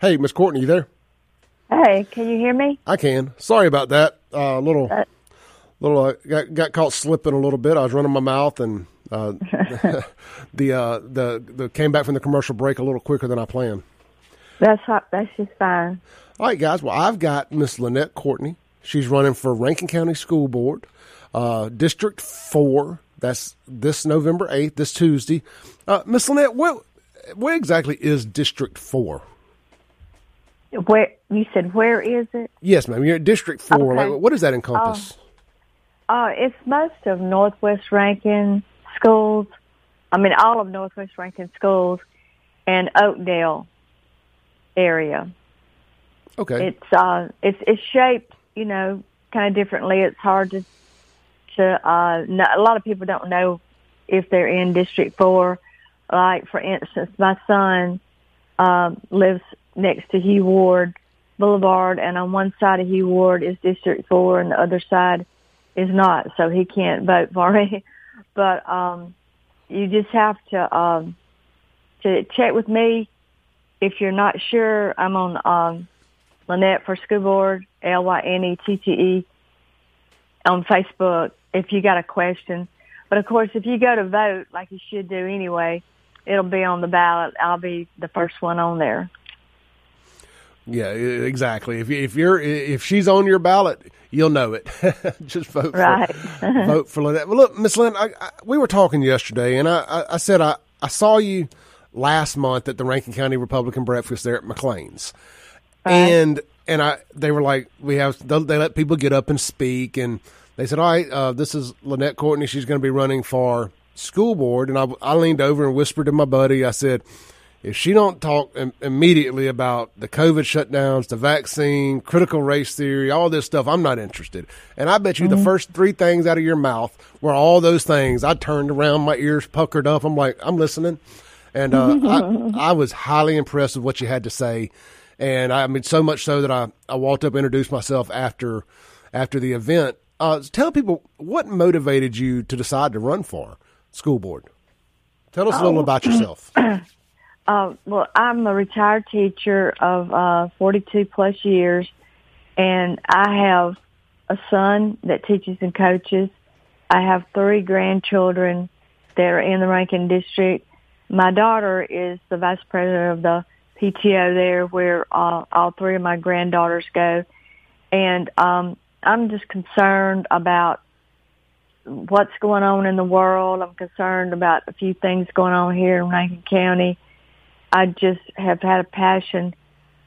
Hey, Miss Courtney, you there? Hey, can you hear me? I can. Sorry about that. Uh, little, Uh, little uh, got got caught slipping a little bit. I was running my mouth, and uh, the uh, the the came back from the commercial break a little quicker than I planned. That's hot. That's just fine. All right, guys. Well, I've got Miss Lynette Courtney. She's running for Rankin County School Board, uh, District Four. That's this November eighth, this Tuesday. Uh, Miss Lynette, what what exactly is District Four? Where you said where is it? Yes, ma'am. You're at District Four. Okay. Like, what does that encompass? Uh, it's most of Northwest Rankin schools. I mean, all of Northwest Rankin schools and Oakdale area. okay. It's uh, it's it's shaped, you know, kind of differently. It's hard to to uh, a lot of people don't know if they're in District Four. Like for instance, my son um, lives next to Hugh Ward Boulevard, and on one side of Hugh Ward is District Four, and the other side is not, so he can't vote for me. But um, you just have to um, to check with me if you're not sure. I'm on um, Lynette for School Board, L Y N E T T E, on Facebook. If you got a question, but of course, if you go to vote like you should do anyway, it'll be on the ballot. I'll be the first one on there. Yeah, exactly. If if you're if she's on your ballot, you'll know it. Just vote Right. for vote for Lynette. Well, look, Miss Lynn, I, I, we were talking yesterday, and I, I, I said I, I saw you last month at the Rankin County Republican breakfast there at McLean's, and and I they were like we have they they let people get up and speak, and they said, all right, uh, this is Lynette Courtney. She's going to be running for school board, and I, I leaned over and whispered to my buddy, I said if she don't talk Im- immediately about the COVID shutdowns, the vaccine, critical race theory, all this stuff, I'm not interested. And I bet you the first three things out of your mouth were all those things. I turned around, my ears puckered up. I'm like, I'm listening. And uh, I, I was highly impressed with what you had to say. And I mean, so much so that I, I walked up and introduced myself after after the event. Uh, tell people what motivated you to decide to run for school board. Tell us a little about yourself. Uh, well, I'm a retired teacher of uh, 42 plus years, and I have a son that teaches and coaches. I have three grandchildren that are in the Rankin District. My daughter is the vice president of the PTO there, where uh, all three of my granddaughters go, and um, I'm just concerned about what's going on in the world. I'm concerned about a few things going on here in Rankin County. I just have had a passion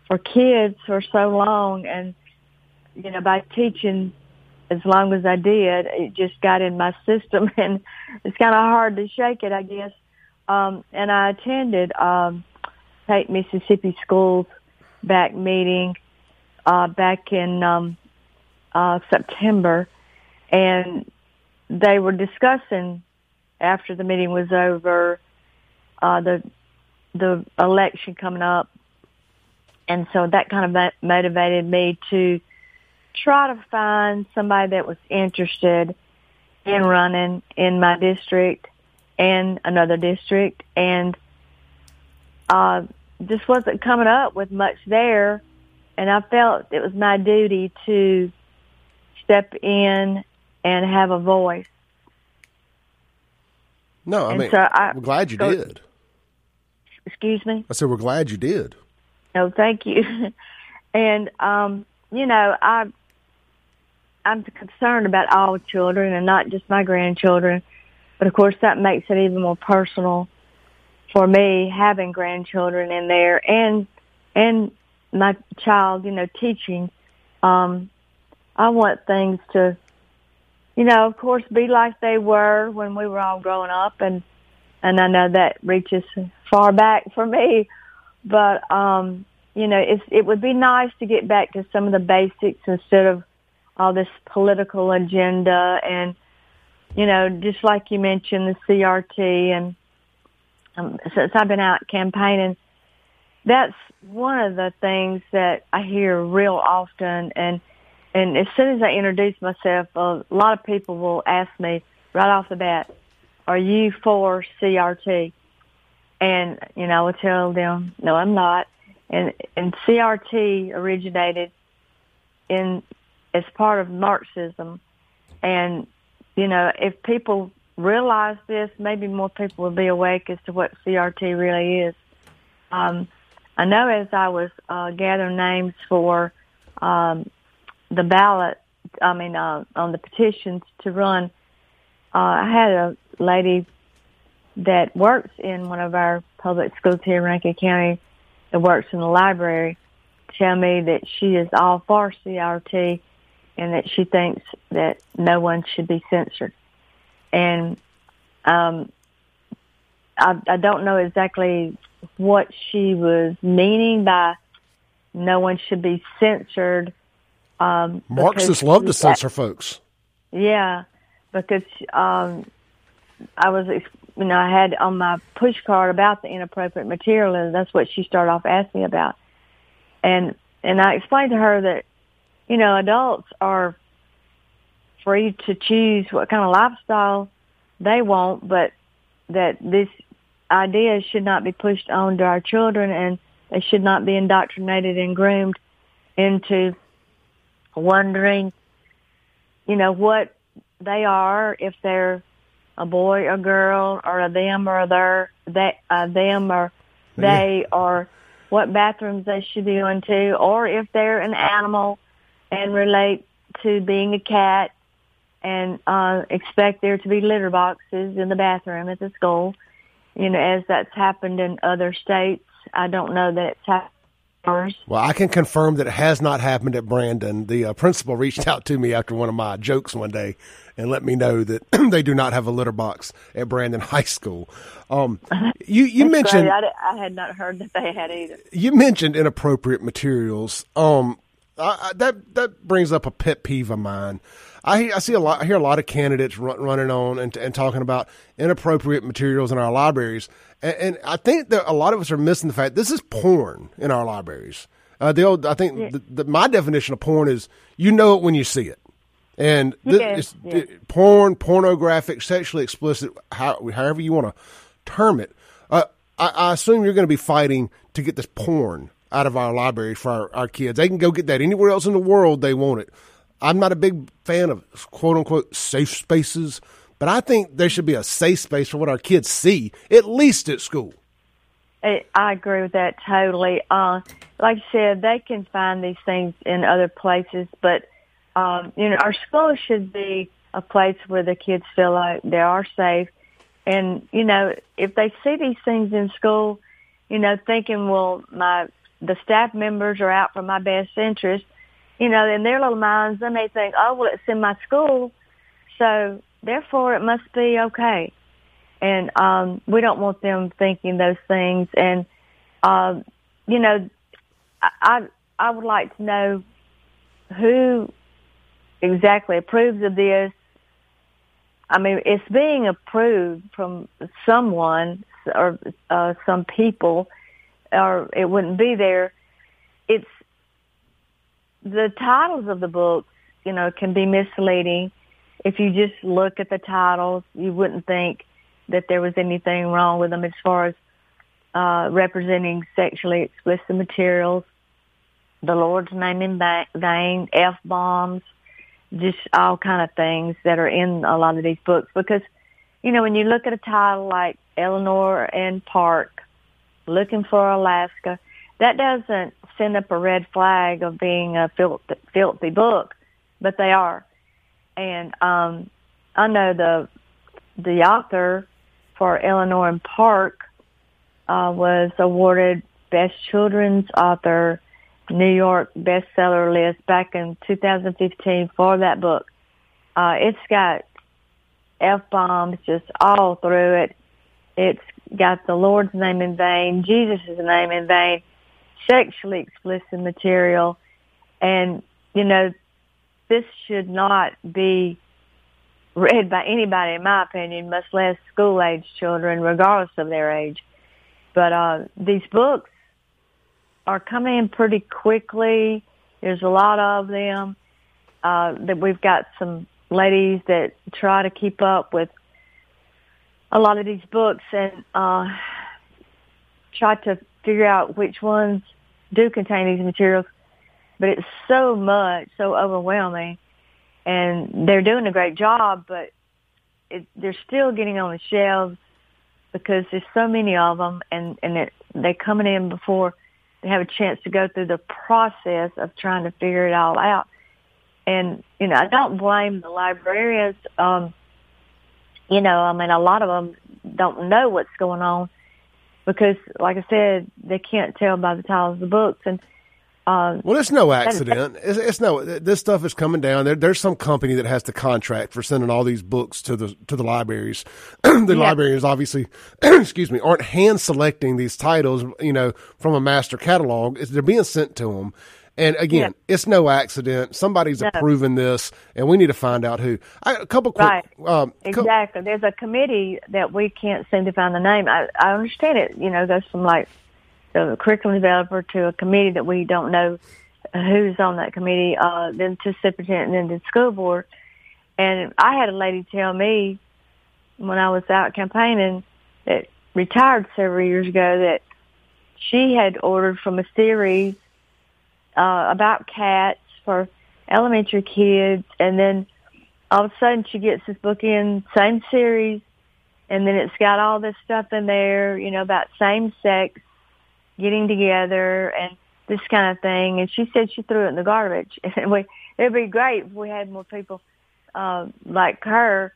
for kids for so long and you know by teaching as long as I did it just got in my system and it's kind of hard to shake it I guess. Um and I attended um Tate Mississippi Schools back meeting uh back in um uh September and they were discussing after the meeting was over uh the the election coming up. And so that kind of motivated me to try to find somebody that was interested in running in my district and another district and uh just wasn't coming up with much there and I felt it was my duty to step in and have a voice. No, I And mean, so I- we're glad you so- did. Excuse me? I said we're glad you did. No, thank you. and um, you know, I I'm concerned about all children and not just my grandchildren. But of course that makes it even more personal for me having grandchildren in there and and my child, you know, teaching. Um I want things to you know, of course be like they were when we were all growing up and and I know that reaches far back for me but um you know it's it would be nice to get back to some of the basics instead of all this political agenda and you know just like you mentioned the CRT and um, since I've been out campaigning that's one of the things that I hear real often. And and as soon as I introduce myself a lot of people will ask me right off the bat are you for CRT and you know I will tell them no I'm not. And and CRT originated in as part of Marxism, and you know if people realize this, maybe more people will be awake as to what CRT really is. Um, I know as I was uh, gathering names for um, the ballot, I mean uh, on the petitions to run, uh, I had a lady that works in one of our public schools here in Rankin County that works in the library tell me that she is all for CRT and that she thinks that no one should be censored. And um, I, I don't know exactly what she was meaning by no one should be censored. Um, Marxists love to censor folks. Yeah, because um, I was, you know, I had on my push card about the inappropriate material, and that's what she started off asking about. And and I explained to her that, you know, adults are free to choose what kind of lifestyle they want, but that this idea should not be pushed on to our children and they should not be indoctrinated and groomed into wondering, you know, what they are, if they're a boy or girl or a them or a their, they, uh, them or they or what bathrooms they should be going to or if they're an animal and relate to being a cat and uh, expect there to be litter boxes in the bathroom at the school. You know, as that's happened in other states. I don't know that it's happened. Well, I can confirm that it has not happened at Brandon. The uh, principal reached out to me after one of my jokes one day and let me know that they do not have a litter box at Brandon High School. Um, you you mentioned I, I, had not heard that they had either. You mentioned inappropriate materials. Um, I, I, that that brings up a pet peeve of mine. I, I see a lot. I hear a lot of candidates run, running on and, and talking about inappropriate materials in our libraries, and, and, I think that a lot of us are missing the fact this is porn in our libraries. Uh, the old, I think yeah. the, the, my definition of porn is you know it when you see it, and this, yes, yes. porn, pornographic, sexually explicit, how, however you want to term it. Uh, I, I assume you're going to be fighting to get this porn out of our library for our, our kids. They can go get that anywhere else in the world they want it. I'm not a big fan of quote unquote safe spaces, but I think there should be a safe space for what our kids see, at least at school. I agree with that totally. Uh, like I said, they can find these things in other places, but um, you know, our school should be a place where the kids feel like they are safe. And you know, if they see these things in school, you know, thinking, well, my the staff members are out for my best interest, you know, in their little minds, they may think, oh, well, it's in my school, so therefore it must be okay. And um, we don't want them thinking those things. And, uh, you know, I, I would like to know who exactly approves of this. I mean, it's being approved from someone or uh, some people, or it wouldn't be there. It's the titles of the books, you know, can be misleading. If you just look at the titles, you wouldn't think that there was anything wrong with them as far as uh, representing sexually explicit materials, the Lord's name in vain, f bombs, just all kind of things that are in a lot of these books. Because, you know, when you look at a title like Eleanor and Park, looking for Alaska, that doesn't send up a red flag of being a filthy, filthy book, but they are. And um, I know the the author for Eleanor and Park uh, was awarded Best Children's Author New York bestseller list back in 2015 for that book. Uh, it's got F bombs just all through it. It's got the Lord's name in vain, Jesus' name in vain sexually explicit material. And, you know, this should not be read by anybody, in my opinion, much less school age children, regardless of their age. But uh, these books are coming in pretty quickly. There's a lot of them. Uh, that we've got some ladies that try to keep up with a lot of these books and uh, try to figure out which ones do contain these materials, but it's so much, so overwhelming, and they're doing a great job, but it, they're still getting on the shelves because there's so many of them, and and it, they're coming in before they have a chance to go through the process of trying to figure it all out. And you know, I don't blame the librarians. Um, you know, I mean, a lot of them don't know what's going on because, like I said, they can't tell by the titles of the books. And um, well, it's no accident. It's, it's, no. This stuff is coming down. There, there's some company that has the contract for sending all these books to the to the libraries. the yeah. libraries obviously, excuse me, aren't hand selecting these titles. You know, from a master catalog. They're being sent to them. And again, yeah. it's no accident. Somebody's no. approving this, and we need to find out who. I, a couple quick. Right. Um, exactly. Co- There's a committee that we can't seem to find the name. I, I understand it. You know, goes from like the curriculum developer to a committee that we don't know who's on that committee, uh, then to superintendent, and then to school board. And I had a lady tell me when I was out campaigning that retired several years ago that she had ordered from a series uh, about cats for elementary kids, and then all of a sudden she gets this book in same series, and then it's got all this stuff in there, you know, about same sex getting together and this kind of thing. And she said she threw it in the garbage. And we, it'd be great if we had more people uh, like her.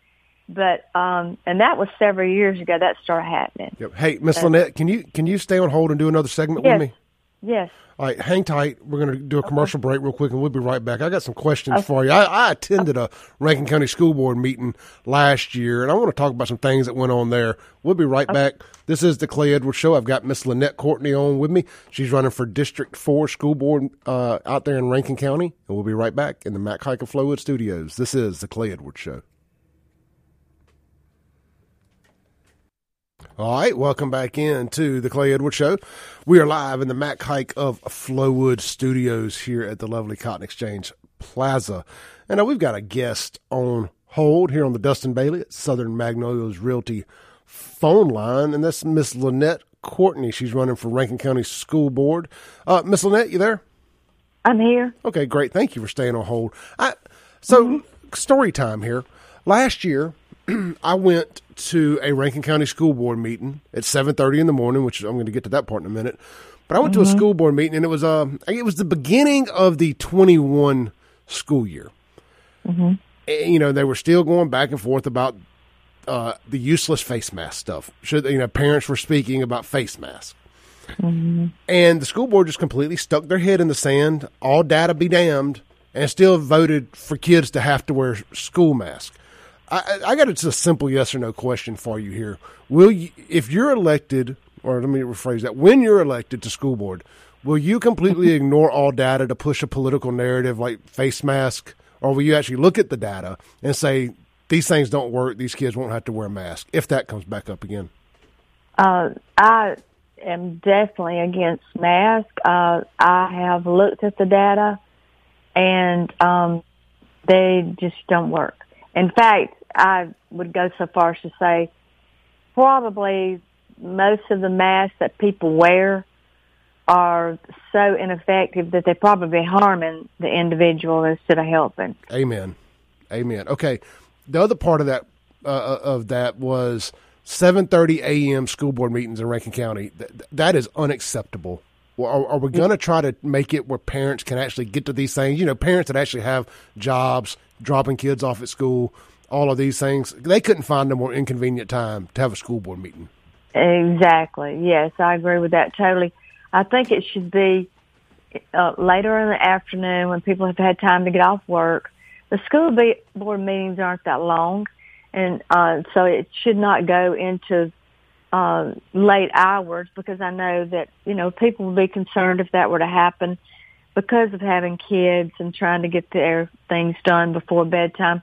But um, and that was several years ago. That started happening. Yep. Hey, Miss Lynette, can you can you stay on hold and do another segment yes. with me? Yes. All right, hang tight. We're going to do a commercial okay. break real quick, and we'll be right back. I got some questions okay. for you. I, I attended a Rankin County School Board meeting last year, and I want to talk about some things that went on there. We'll be right okay. back. This is the Clay Edwards Show. I've got Miss Lynette Courtney on with me. She's running for District 4 School Board uh, out there in Rankin County, and we'll be right back in the Mac Haik of Flowood Studios. This is the Clay Edwards Show. All right, welcome back in to the Clay Edwards Show. We are live in the Mac Haik of Flowood Studios here at the lovely Cotton Exchange Plaza. And now we've got a guest on hold here on the Dustin Bailey at Southern Magnolias Realty phone line, and that's Miss Lynette Courtney. She's running for Rankin County School Board. Uh, Miss Lynette, you there? I'm here. Okay, great. Thank you for staying on hold. I, so, mm-hmm. story time here. Last year, I went to a Rankin County School Board meeting at seven thirty in the morning, which I'm going to get to that part in a minute. But I went mm-hmm. to a mm-hmm. school board meeting, and it was uh, it was the beginning of the 21 school year. Mm-hmm. And, you know, they were still going back and forth about uh, the useless face mask stuff. Should you know, parents were speaking about face masks. Mm-hmm. And the school board just completely stuck their head in the sand. All data be damned, and still voted for kids to have to wear school masks. I, I got a just a simple yes or no question for you here. Will you, if you're elected, or let me rephrase that, when you're elected to school board, will you completely ignore all data to push a political narrative like face mask, or will you actually look at the data and say these things don't work, these kids won't have to wear a mask if that comes back up again? Uh, I am definitely against mask. Uh, I have looked at the data, and um, they just don't work. In fact, I would go so far as to say probably most of the masks that people wear are so ineffective that they're probably harming the individual instead of helping. Amen. Amen. Okay. The other part of that uh, uh of that was 7:30 a.m. school board meetings in Rankin County. Th- that is unacceptable. Are, are we going to try to make it where parents can actually get to these things? You know, parents that actually have jobs, dropping kids off at school, all of these things. They couldn't find a more inconvenient time to have a school board meeting. Exactly. Yes, I agree with that totally. I think it should be uh, later in the afternoon when people have had time to get off work. The school board meetings aren't that long, and uh, so it should not go into uh, late hours because I know that you know people would be concerned if that were to happen because of having kids and trying to get their things done before bedtime.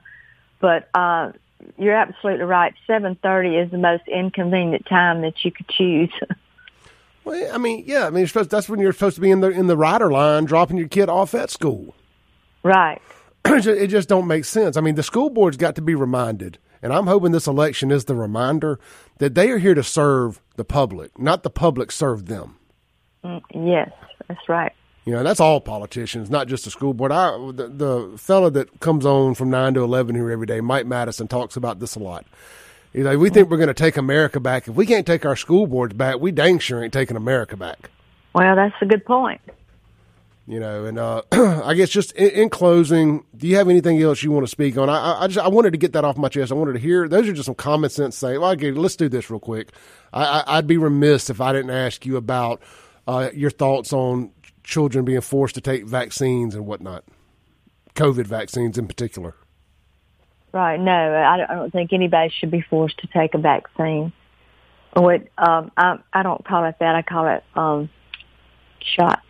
But uh, you're absolutely right. Seven thirty is the most inconvenient time that you could choose. well, I mean, yeah, I mean, supposed, that's when you're supposed to be in the in the rider line, dropping your kid off at school. Right. it just don't make sense. I mean, the school board's got to be reminded, and I'm hoping this election is the reminder that they are here to serve the public, not the public serve them. Mm, yes, that's right. You know, that's all politicians, not just the school board. I, the, the fella that comes on from 9 to 11 here every day, Mike Madison, talks about this a lot. He's like, we think we're going to take America back. If we can't take our school boards back, we dang sure ain't taking America back. Well, that's a good point. You know, and uh, I guess just in, in, closing, do you have anything else you want to speak on? I, I just I wanted to get that off my chest. I wanted to hear those are just some common sense. Say, well, okay, let's do this real quick. I, would be remiss if I didn't ask you about uh, your thoughts on children being forced to take vaccines and whatnot, COVID vaccines in particular. Right. No, I don't think anybody should be forced to take a vaccine. What um, I I don't call it that. I call it um, shots.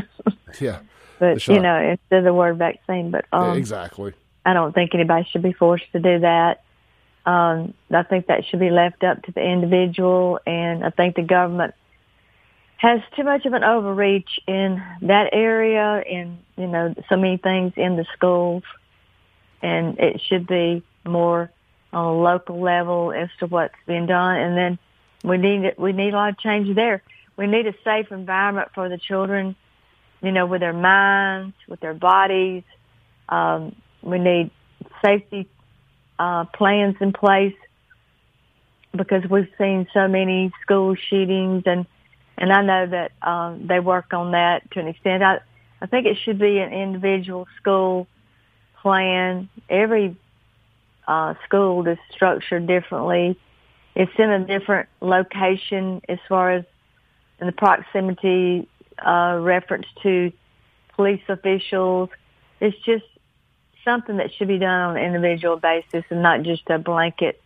yeah. But you know, instead of the word vaccine, but um, yeah, exactly. I don't think anybody should be forced to do that. Um, I think that should be left up to the individual, and I think the government has too much of an overreach in that area, and you know, so many things in the schools and it should be more on a local level as to what's being done. And then we need we need a lot of change there. We need a safe environment for the children, you know, with their minds, with their bodies. Um, we need safety uh, plans in place because we've seen so many school shootings and and I know that um, they work on that to an extent. I I think it should be an individual school plan. Every uh, school is structured differently. It's in a different location as far as in the proximity uh, reference to police officials. It's just something that should be done on an individual basis and not just a blanket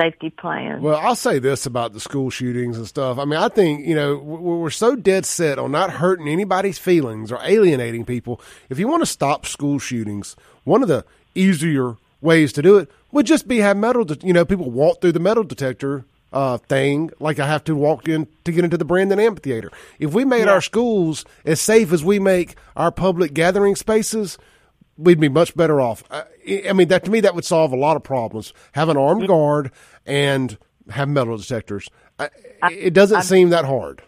safety plan. Well, I'll say this about the school shootings and stuff. I mean, I think, you know, we're so dead set on not hurting anybody's feelings or alienating people. If you want to stop school shootings, one of the easier ways to do it would just be have metal, de- you know, people walk through the metal detector uh, thing like I have to walk in to get into the Brandon Amphitheater. If we made yeah. our schools as safe as we make our public gathering spaces, we'd be much better off. I, I mean, that to me, that would solve a lot of problems. Have an armed guard and have metal detectors. I, it doesn't i seem that hard.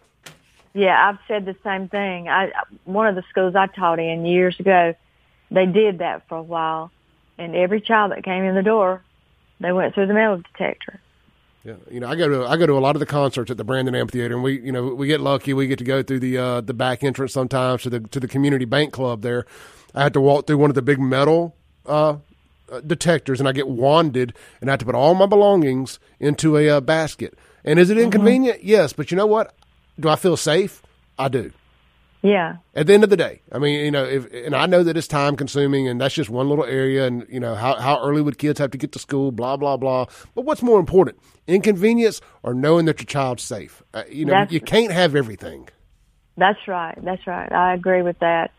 Yeah, I've said the same thing. I one of the schools I taught in years ago, they did that for a while, and every child that came in the door, they went through the metal detector. Yeah, you know, I go to I go to a lot of the concerts at the Brandon Amphitheater, and we, you know, we get lucky. We get to go through the uh, the back entrance sometimes to the to the community bank club there. I had to walk through one of the big metal uh, uh detectors, and I get wanded, and I have to put all my belongings into a uh, basket. And is it mm-hmm. inconvenient? Mm-hmm. Yes, but you know what? Do I feel safe? I do. Yeah. At the end of the day, I mean, you know, if, and I know that it's time consuming and that's just one little area and, you know, how, how early would kids have to get to school, blah, blah, blah. But what's more important, inconvenience or knowing that your child's safe? Uh, you know, that's, you can't have everything. That's right. That's right. I agree with that.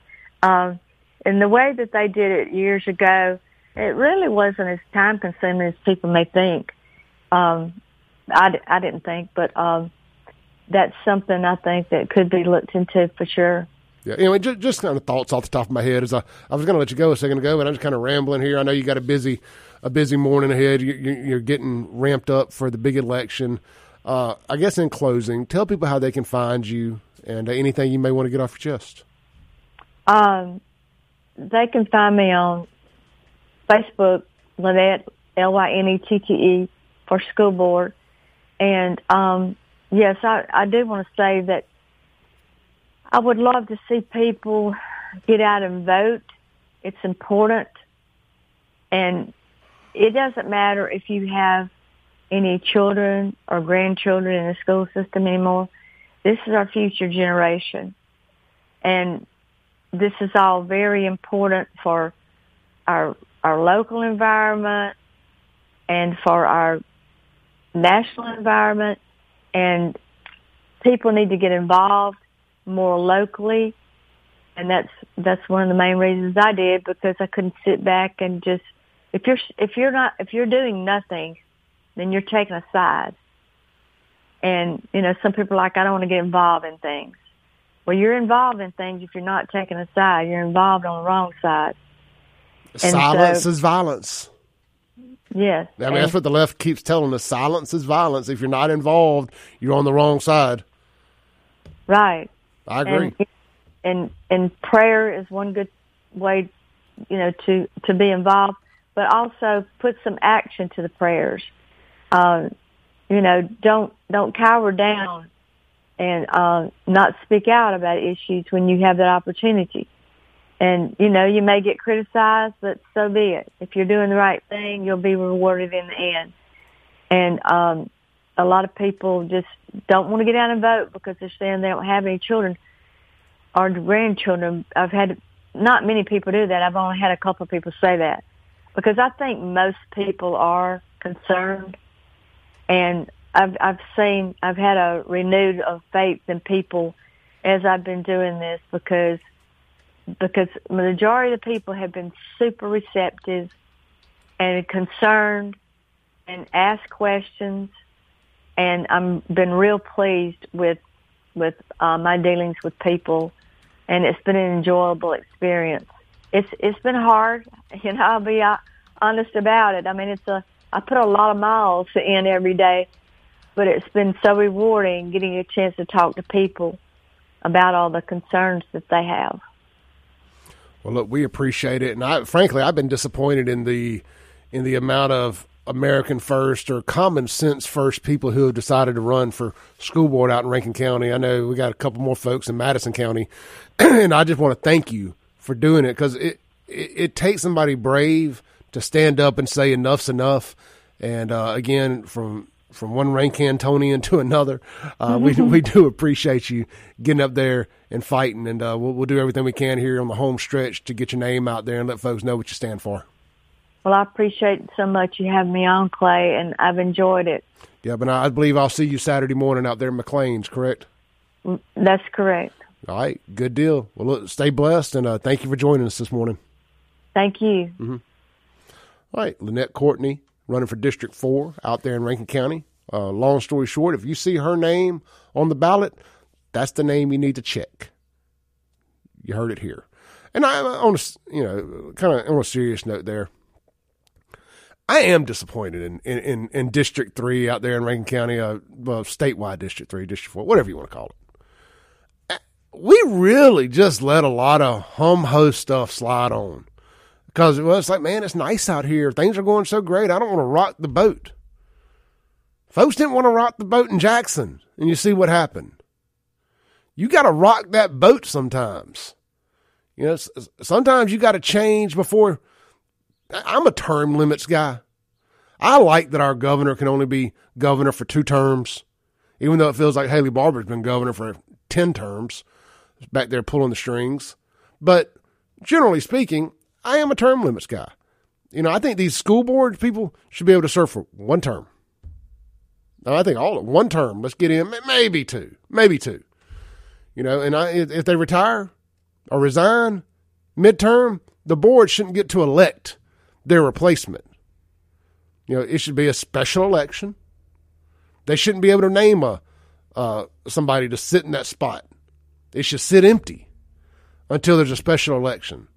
Um, and the way that they did it years ago, it really wasn't as time consuming as people may think. Um, I, I didn't think, but, um, that's something I think that could be looked into for sure. Yeah, anyway, just, just kind of thoughts off the top of my head. As I, I was going to let you go a second ago, but I'm just kind of rambling here. I know you got a busy, a busy morning ahead. You, you're getting ramped up for the big election. Uh, I guess in closing, tell people how they can find you and uh, anything you may want to get off your chest. Um, they can find me on Facebook, Lynette L Y N E T T E for school board, and um, yes, I, I do want to say that I would love to see people get out and vote. It's important. And it doesn't matter if you have any children or grandchildren in the school system anymore. This is our future generation. And this is all very important for our our local environment and for our national environment. And people need to get involved more locally. And that's that's one of the main reasons I did because I couldn't sit back and just if you're if you're not if you're doing nothing then you're taking a side and you know some people are like I don't want to get involved in things well you're involved in things if you're not taking a side you're involved on the wrong side silence so, is violence Yes. I mean, that's what the left keeps telling us. Silence is violence. If you're not involved, you're on the wrong side. Right. I agree. And, and and prayer is one good way, you know, to to be involved, but also put some action to the prayers. Uh, you know, don't don't cower down and uh, not speak out about issues when you have that opportunity. And you know, you may get criticized, but so be it. If you're doing the right thing, you'll be rewarded in the end. And um, a lot of people just don't want to get out and vote because they're saying they don't have any children or grandchildren. I've had not many people do that. I've only had a couple of people say that because I think most people are concerned, and I've I've seen I've had a renewed of faith in people as I've been doing this because because majority of the people have been super receptive and concerned and asked questions and I'm been real pleased with with uh, my dealings with people and it's been an enjoyable experience. It's it's been hard, you know. I'll be uh, honest about it. I mean, it's a I put a lot of miles in every day, but it's been so rewarding getting a chance to talk to people about all the concerns that they have. Well, look, we appreciate it, and I frankly I've been disappointed in the in the amount of American first or common sense first people who have decided to run for school board out in Rankin County. I know we got a couple more folks in Madison County, and I just want to thank you for doing it because it, it, it takes somebody brave to stand up and say enough's enough. And uh, again, from from one Rankintonian to another, uh, we we do appreciate you getting up there and fighting, and uh, we'll, we'll do everything we can here on the home stretch to get your name out there and let folks know what you stand for. Well, I appreciate so much you have me on, Clay, and I've enjoyed it. Yeah, but I believe I'll see you Saturday morning out there in McLean's, correct? Mm, that's correct. All right, good deal. Well, look, stay blessed, and uh, thank you for joining us this morning. Thank you. Mm-hmm. All right, Lynette Courtney, running for District 4 out there in Rankin County. Uh, long story short, if you see her name on the ballot, that's the name you need to check. You heard it here. And I, on a, you know, kind of on a serious note there, I am disappointed in, in, in, in, District 3 out there in Rankin County, uh, well, statewide District 3, District 4, whatever you want to call it. We really just let a lot of hum ho stuff slide on. Because well, it's like, man, it's nice out here. Things are going so great. I don't want to rock the boat. Folks didn't want to rock the boat in Jackson, and you see what happened. You got to rock that boat sometimes. You know, sometimes you got to change before I'm a term limits guy. I like that our governor can only be governor for two terms, even though it feels like Haley Barbour's been governor for 10 terms, back there pulling the strings. But generally speaking, I am a term limits guy. You know, I think these school board people should be able to serve for one term. I think all of one term. Let's get in, maybe two, maybe two. You know, and I, if they retire or resign midterm, the board shouldn't get to elect their replacement. You know, it should be a special election. They shouldn't be able to name a uh, somebody to sit in that spot. It should sit empty until there's a special election.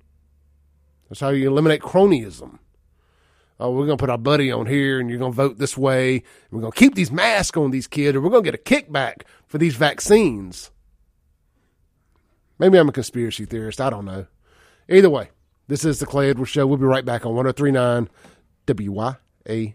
That's how you eliminate cronyism. Oh, we're going to put our buddy on here and you're going to vote this way. We're going to keep these masks on these kids or we're going to get a kickback for these vaccines. Maybe I'm a conspiracy theorist. I don't know. Either way, this is the Clay Edwards Show. We'll be right back on 1039 WYAB.